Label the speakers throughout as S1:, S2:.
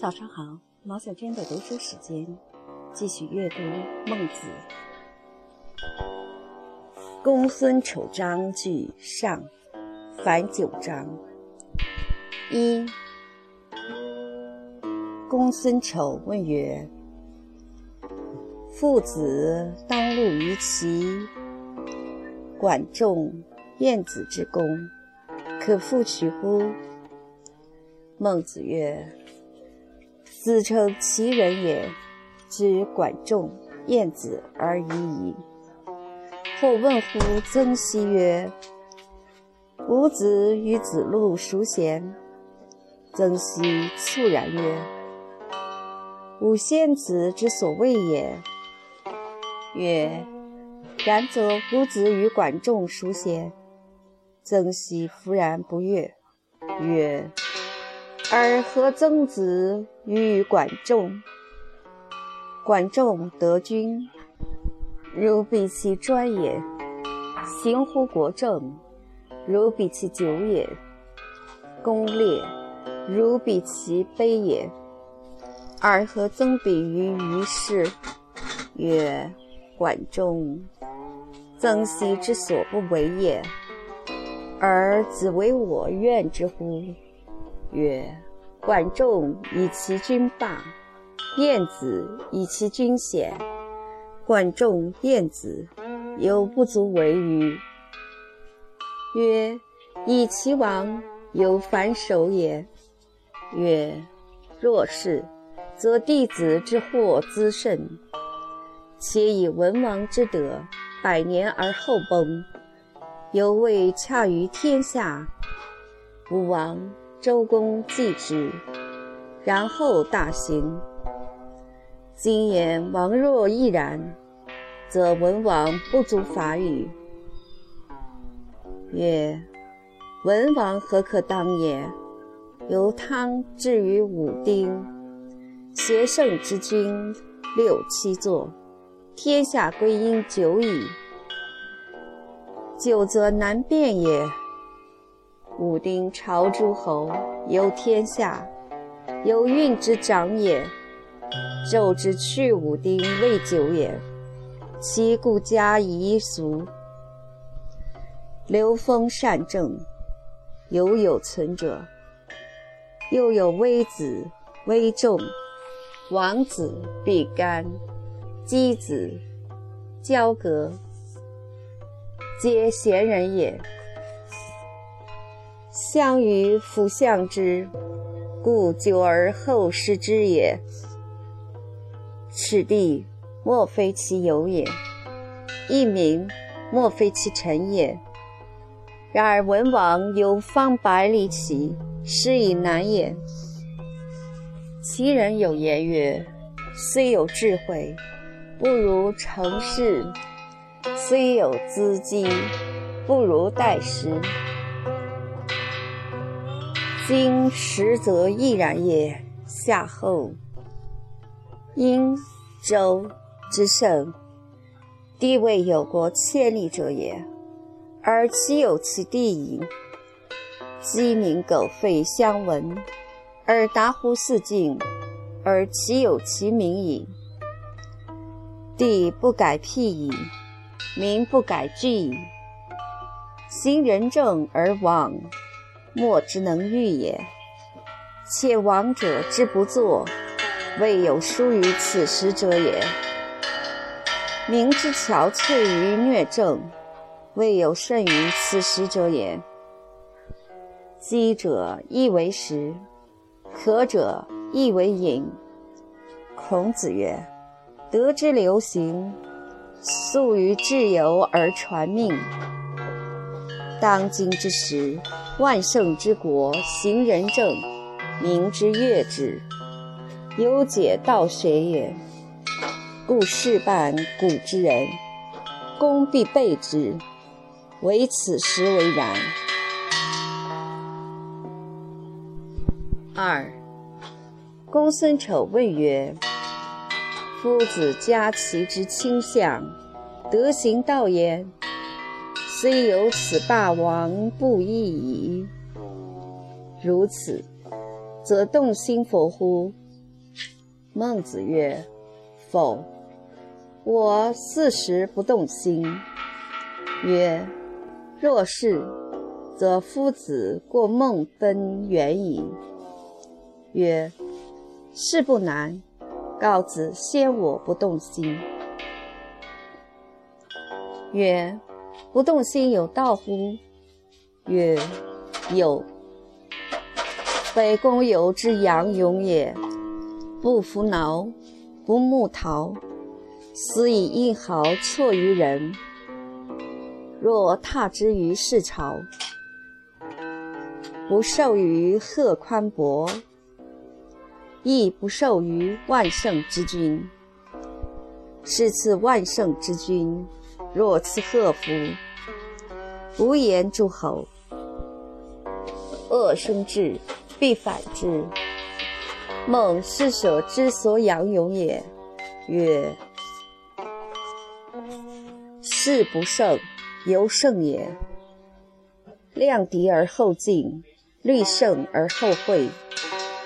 S1: 早上好，毛小娟的读书时间，继续阅读《孟子》。公孙丑章句上，凡九章。一，公孙丑问曰：“父子当路于齐，管仲、晏子之功，可复取乎？”孟子曰：“自称其人也，知管仲、晏子而已矣。”或问乎曾皙曰：“吾子与子路孰贤？”曾皙猝然曰：“吾先子之所谓也。”曰：“然则吾子与管仲孰贤？”曾皙弗然不悦，曰：“而何曾子与管仲？管仲得君。”如比其专也，行乎国政；如比其久也，功烈；如比其卑也，而何曾比于于世？曰：管仲、曾皙之所不为也，而子为我愿之乎？曰：管仲以其君霸，晏子以其君贤。管仲、晏子有不足为与？曰：以其王有反首也。曰：若是，则弟子之祸滋甚。且以文王之德，百年而后崩，犹未洽于天下。武王、周公继之，然后大行。今言王若亦然，则文王不足法语。曰：文王何可当也？由汤至于武丁，邪圣之君六七座，天下归因久矣。久则难辨也。武丁朝诸侯，有天下，有运之长也。纣之去武丁未久也，其故家夷俗。刘封善政，犹有存者。又有微子、微仲、王子、必干、箕子、交革，皆贤人也。相与辅相之，故久而后失之也。此地莫非其有也，佚名莫非其臣也。然而文王有方百里奇，是以难也。其人有言曰：“虽有智慧，不如成事；虽有资金，不如待时。”今实则亦然也。夏后。殷、周之盛，地位有国千里者也，而其有其地矣。鸡鸣狗吠相闻，而达乎四境，而其有其名矣。地不改辟矣，民不改制矣。行仁政而亡，莫之能御也。且王者之不作。未有疏于此时者也。民之憔悴于虐政，未有甚于此时者也。饥者亦为食，渴者亦为饮。孔子曰：“德之流行，素于至由而传命。当今之时，万圣之国，行仁政，民之悦之。”有解道学也，故事半古之人，功必备之，唯此时为然。二，公孙丑问曰：“夫子家齐之倾向，德行道焉，虽有此霸王不亦矣。如此，则动心否乎？”孟子曰：“否，我四时不动心。”曰：“若是，则夫子过孟分远矣。”曰：“事不难，告子先我不动心。”曰：“不动心有道乎？”曰：“有。北宫有之阳勇也。”不服挠，不木桃，斯以一毫错于人。若踏之于市朝，不受于贺宽伯，亦不受于万圣之君。是赐万圣之君，若赐贺服，无言诸侯。恶生至，必反之。孟是舍之所养勇也。曰：事不胜，犹胜也。量敌而后进，虑胜而后会，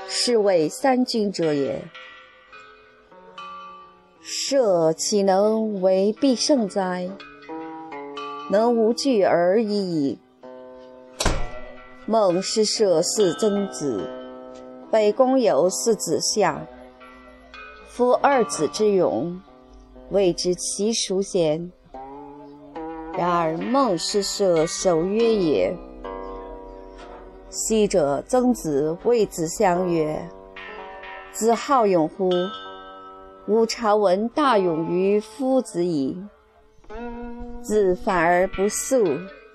S1: 是谓三军者也。射岂能为必胜哉？能无惧而已。孟氏射四曾子。北宫有四子夏，夫二子之勇，谓之其孰贤？然而孟氏射守约也。昔者曾子谓子相曰：“子好勇乎？吾常闻大勇于夫子矣。子反而不速，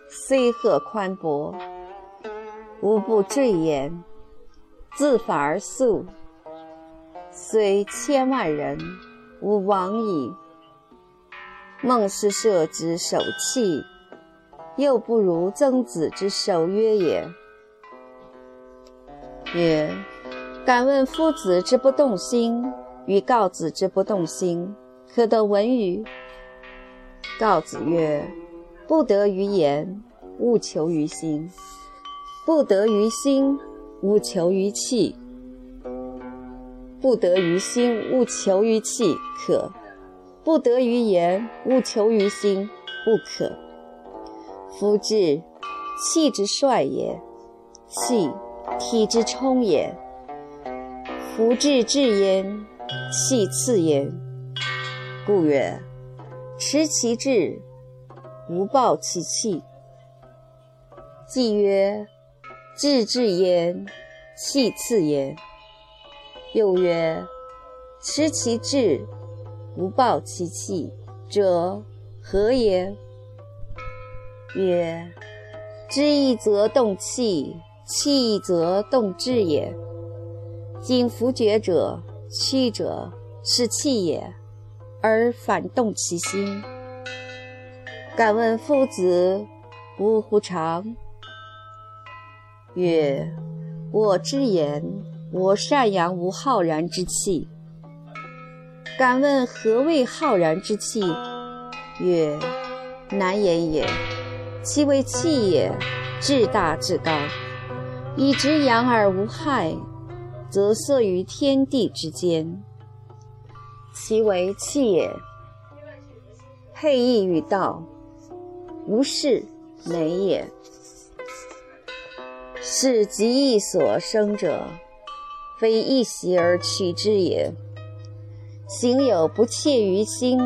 S1: 虽贺宽博，吾不坠焉。”自反而速，虽千万人，吾往矣。孟氏社之守气，又不如曾子之守约也。曰：敢问夫子之不动心，与告子之不动心，可得闻与？告子曰：不得于言，勿求于心；不得于心。勿求于气，不得于心；勿求于气，可；不得于言，勿求于心，不可。夫志，气之帅也；气，体之充也。夫志至焉，气次焉。故曰：持其志，无暴其气。既曰。志至焉，气次焉。又曰：持其志，不暴其气者何也？曰：知义则动气，气义则动志也。今弗觉者，屈者是气也，而反动其心。敢问夫子，呜乎常？曰：我之言，我善养无浩然之气。敢问何谓浩然之气？曰：难言也。其为气也，至大至高，以直养而无害，则色于天地之间。其为气也，配义与道，无事美也。是极意所生者，非一习而取之也。行有不切于心，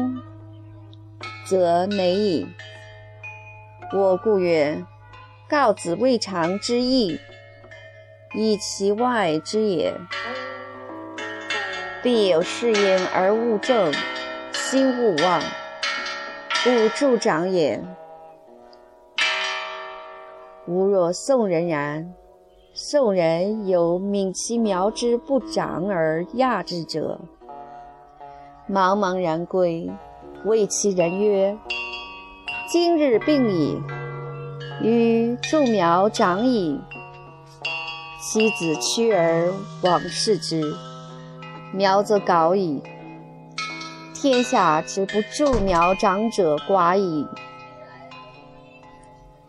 S1: 则馁矣。我故曰：告子未尝之意，以其外之也。必有是焉而勿正，心勿忘，勿助长也。吾若宋人然，宋人有敏其苗之不长而亚之者，茫茫然归，谓其人曰：“今日病矣，予助苗长矣。”昔子趋而往视之，苗则槁矣。天下之不助苗长者寡矣。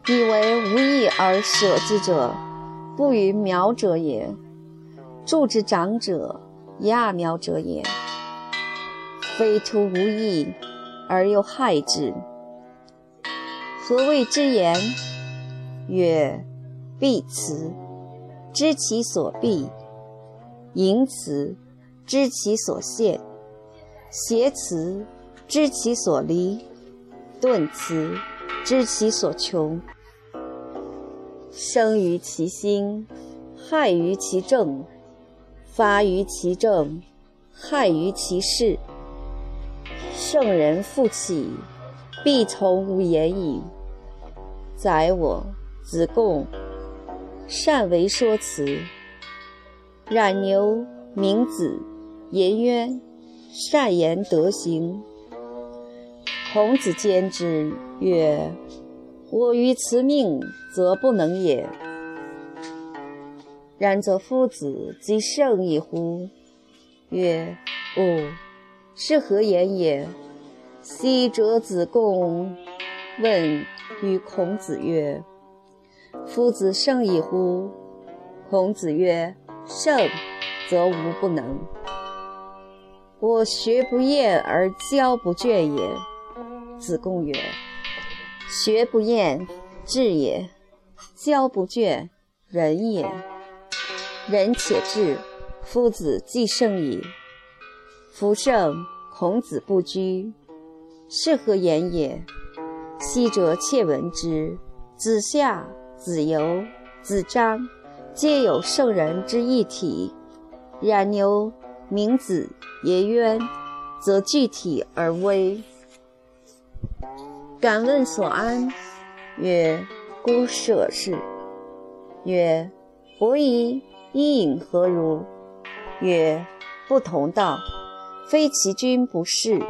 S1: 以为无益而舍之者，不与苗者也；助之长者，揠苗者也。非徒无益而又害之。何谓之言？曰：必辞，知其所避；淫辞，知其所陷；邪辞，知其所离；顿辞，知其所穷。生于其心，害于其政；发于其政，害于其事。圣人复起，必从无言矣。宰我子贡，善为说辞；冉牛、明子、颜渊，善言德行。孔子见之曰：“我于此命，则不能也。然则夫子即圣矣乎？”曰：“不。”是何言也？昔者子贡问于孔子曰：“夫子圣矣乎？”孔子曰：“圣，则无不能。我学不厌而教不倦也。”子贡曰：“学不厌，智也；教不倦，仁也。仁且智，夫子既圣矣。”夫圣，孔子不居，是何言也？昔者窃闻之，子夏、子游、子张，皆有圣人之一体；冉牛、明子、颜渊，则具体而微。敢问所安？曰：孤舍氏。曰：伯夷、伊尹何如？曰：不同道。非其君不弑，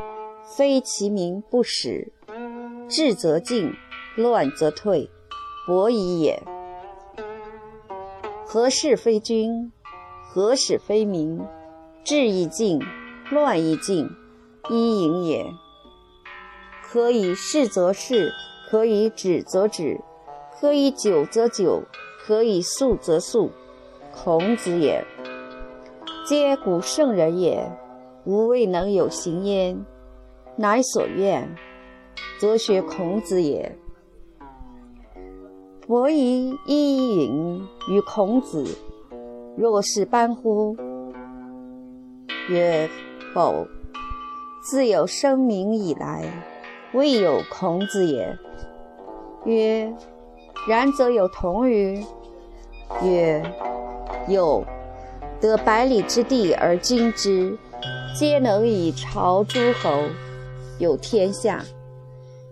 S1: 非其民不使。治则进，乱则退，伯夷也。何事非君？何使非民？治亦静，乱亦进，伊尹也。可以事则事，可以止则止，可以久则久，可以速则速。孔子也。皆古圣人也。吾未能有行焉，乃所愿，则学孔子也。伯夷、伊尹与孔子，若是般乎？曰：否。自有生民以来，未有孔子也。曰：然则有同于？曰：有。得百里之地而今之。皆能以朝诸侯，有天下。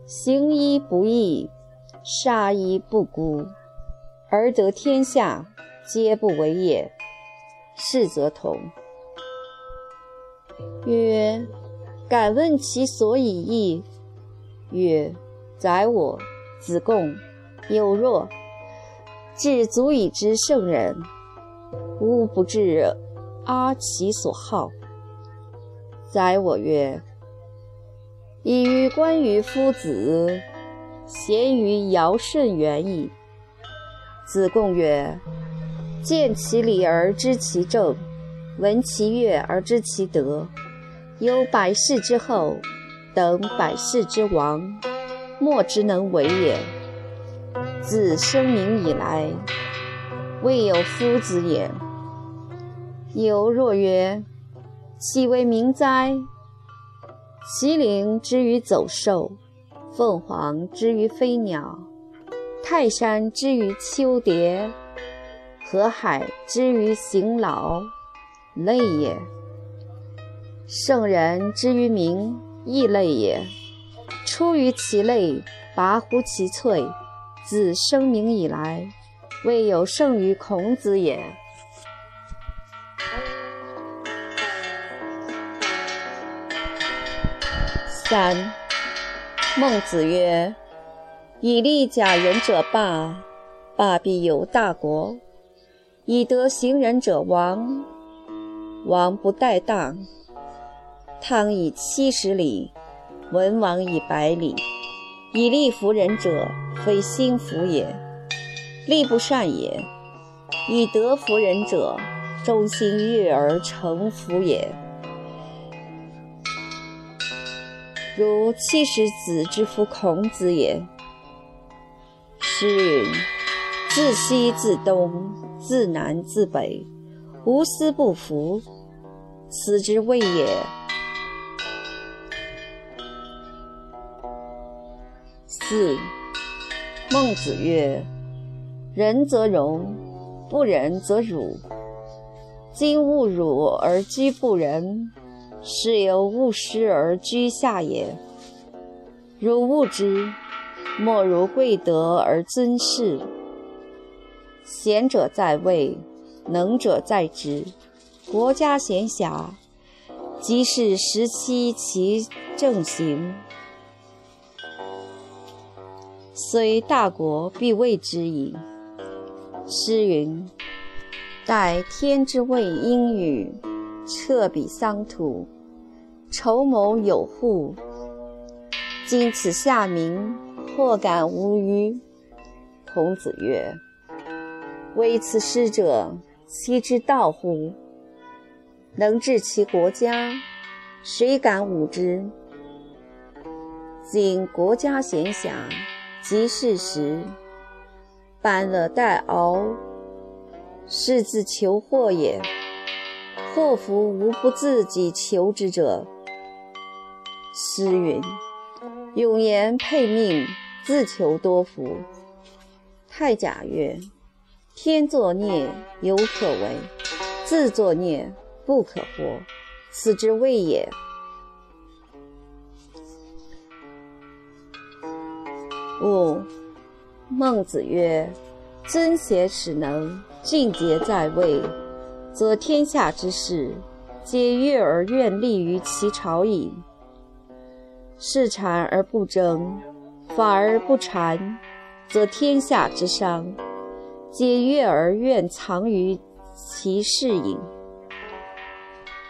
S1: 行医不义，杀一不孤，而得天下，皆不为也。是则同。曰：敢问其所以义？曰：宰我子贡有若，至足以知圣人，吾不至阿其所好。宰我曰：“以于关于夫子，贤于尧舜远矣。”子贡曰：“见其礼而知其政，闻其乐而知其德。有百世之后，等百世之王，莫之能为也。自生民以来，未有夫子也。”有若曰。岂为民哉？麒麟之于走兽，凤凰之于飞鸟，泰山之于丘蝶，河海之于行老，类也。圣人之于民，亦类也。出于其类，拔乎其萃。自生明以来，未有胜于孔子也。三，孟子曰：“以利假仁者霸，霸必有大国；以德行仁者亡，亡不待当。汤以七十里，文王以百里。以利服人者，非心服也，利不善也；以德服人者，忠心悦而成服也。如七十子之夫孔子也。诗云：“自西自东，自南自北，无私不服。”此之谓也。四，孟子曰：“仁则容，不仁则辱。今勿辱而居不仁，是有勿失而居下也。如物之，莫如贵德而尊士。贤者在位，能者在职。国家闲暇，即是时期其正行。虽大国，必畏之矣。诗云：“待天之谓阴雨，彻彼桑土，筹谋有户。今此下民，或敢无虞？”孔子曰：“为此师者，奚之道乎？”能治其国家，谁敢侮之？今国家闲暇，即是时，搬了待熬，是自求祸也。祸福无不自己求之者。诗云：“永言配命，自求多福。”太甲曰：“天作孽，犹可为；自作孽。”不可活，此之谓也。五，孟子曰：“尊贤使能，俊杰在位，则天下之事，皆悦而愿立于其朝矣。事产而不争，法而不禅，则天下之商，皆悦而愿藏于其事矣。”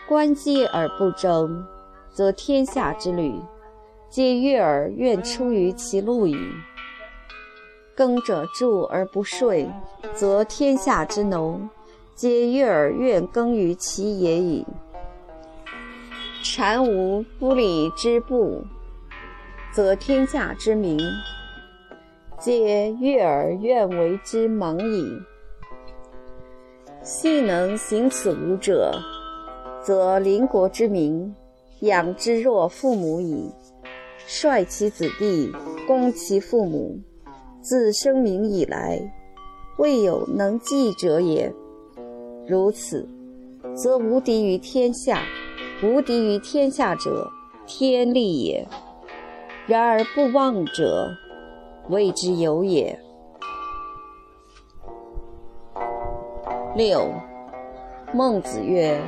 S1: 观机而不争，则天下之旅，皆悦而愿出于其路矣。耕者助而不税，则天下之农，皆悦而愿耕于其野矣。禅无不礼之步，则天下之民，皆悦而愿为之忙矣。信能行此五者。则邻国之民养之若父母矣，率其子弟攻其父母，自生民以来，未有能继者也。如此，则无敌于天下。无敌于天下者，天利也。然而不忘者，谓之有也。六，孟子曰。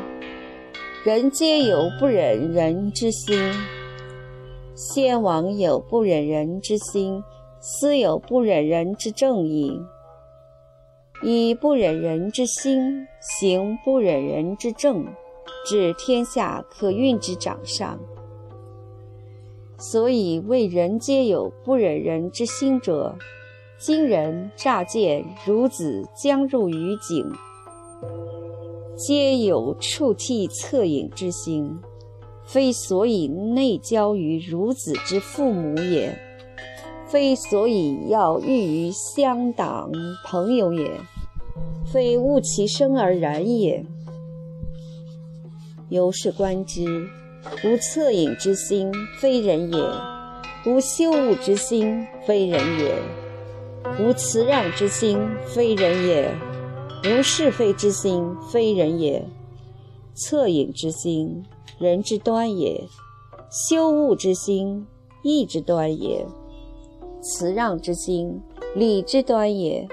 S1: 人皆有不忍人之心，先王有不忍人之心，斯有不忍人之正矣。以不忍人之心，行不忍人之政，治天下可运之掌上。所以为人皆有不忍人之心者，今人乍见孺子将入于井。皆有触涕恻隐之心，非所以内交于孺子之父母也，非所以要欲于乡党朋友也，非恶其生而然也。由是观之，无恻隐之心，非人也；无羞恶之心，非人也；无辞让之心，非人也。无是非之心，非人也；恻隐之心，人之端也；羞恶之心，义之端也；辞让之心，礼之端也；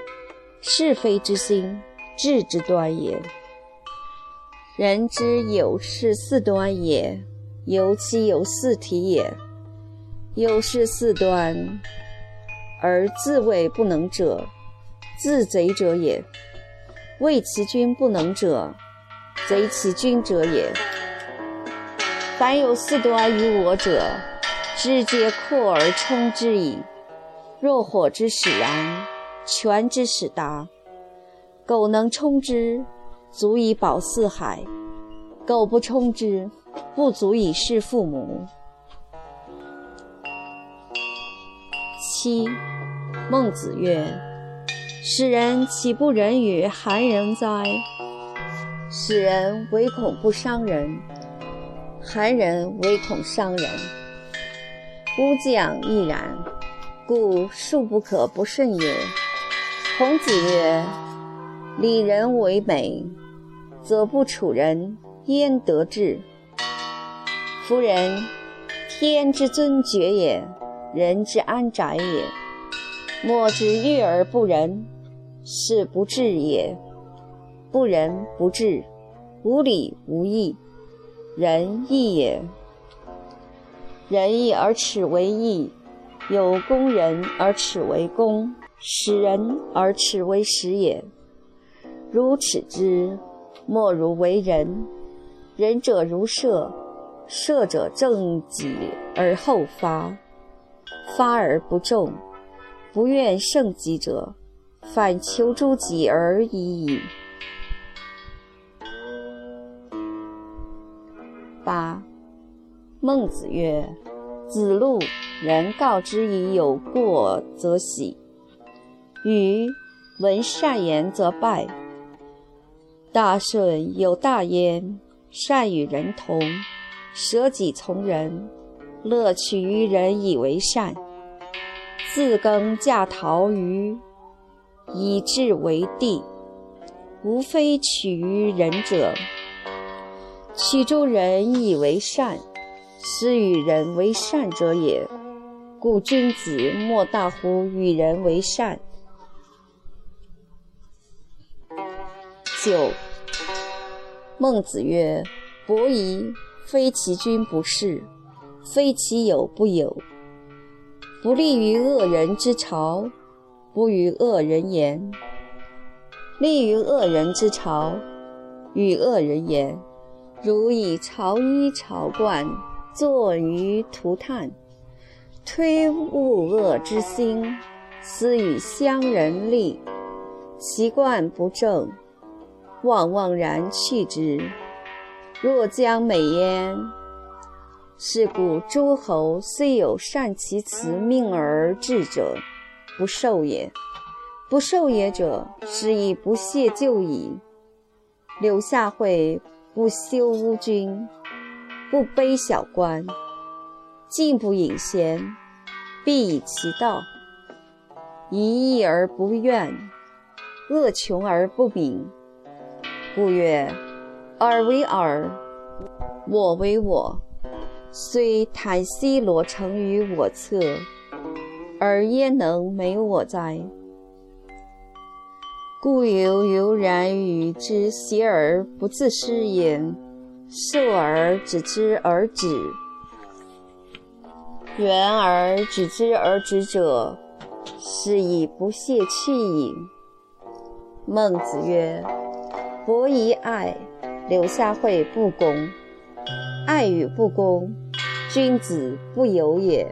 S1: 是非之心，智之端也。人之有是四端也，有其有四体也。有是四端，而自谓不能者，自贼者也。谓其君不能者，贼其君者也。凡有四端于我者，知皆扩而充之矣。若火之使然，权之使达，苟能充之，足以保四海；苟不充之，不足以事父母。七，孟子曰：“使人岂不仁于韩人哉？使人唯恐不伤人，韩人唯恐伤人。乌将亦然，故庶不可不慎也。”孔子曰：“礼人为美，则不处人焉得志？夫人，天之尊爵也。”人之安宅也。莫之欲而不仁，是不智也。不仁不智，无礼无义，仁义也。仁义而耻为义，有功人而耻为功，使人而耻为使也。如耻之，莫如为人。仁者如射，射者正己而后发。发而不中，不愿胜己者，反求诸己而已矣。八，孟子曰：“子路，人告之以有过则喜，与闻善言则拜。大顺有大焉，善与人同，舍己从人。”乐取于人以为善，自耕稼陶于以至为地，无非取于人者。取诸人以为善，是与人为善者也。故君子莫大乎与人为善。九，孟子曰：“伯夷，非其君不弑。”非其友不友，不利于恶人之朝，不与恶人言；利于恶人之朝，与恶人言。如以朝衣朝冠，坐于涂炭，推恶恶之心，斯与乡人立。其冠不正，望望然去之。若将美焉。是故诸侯虽有善其辞命而治者，不受也；不受也者，是以不屑就矣。柳下惠不修乌君，不卑小官，进不隐贤，必以其道。一义而不怨，恶穷而不敏。故曰：尔为尔，我为我。虽坦西罗成于我侧，而焉能没我哉？故犹犹然与之邪而不自失焉，受而止之而止，缘而止之而止者，是以不屑去矣。孟子曰：“伯夷爱，留下惠不公。”爱与不公，君子不有也。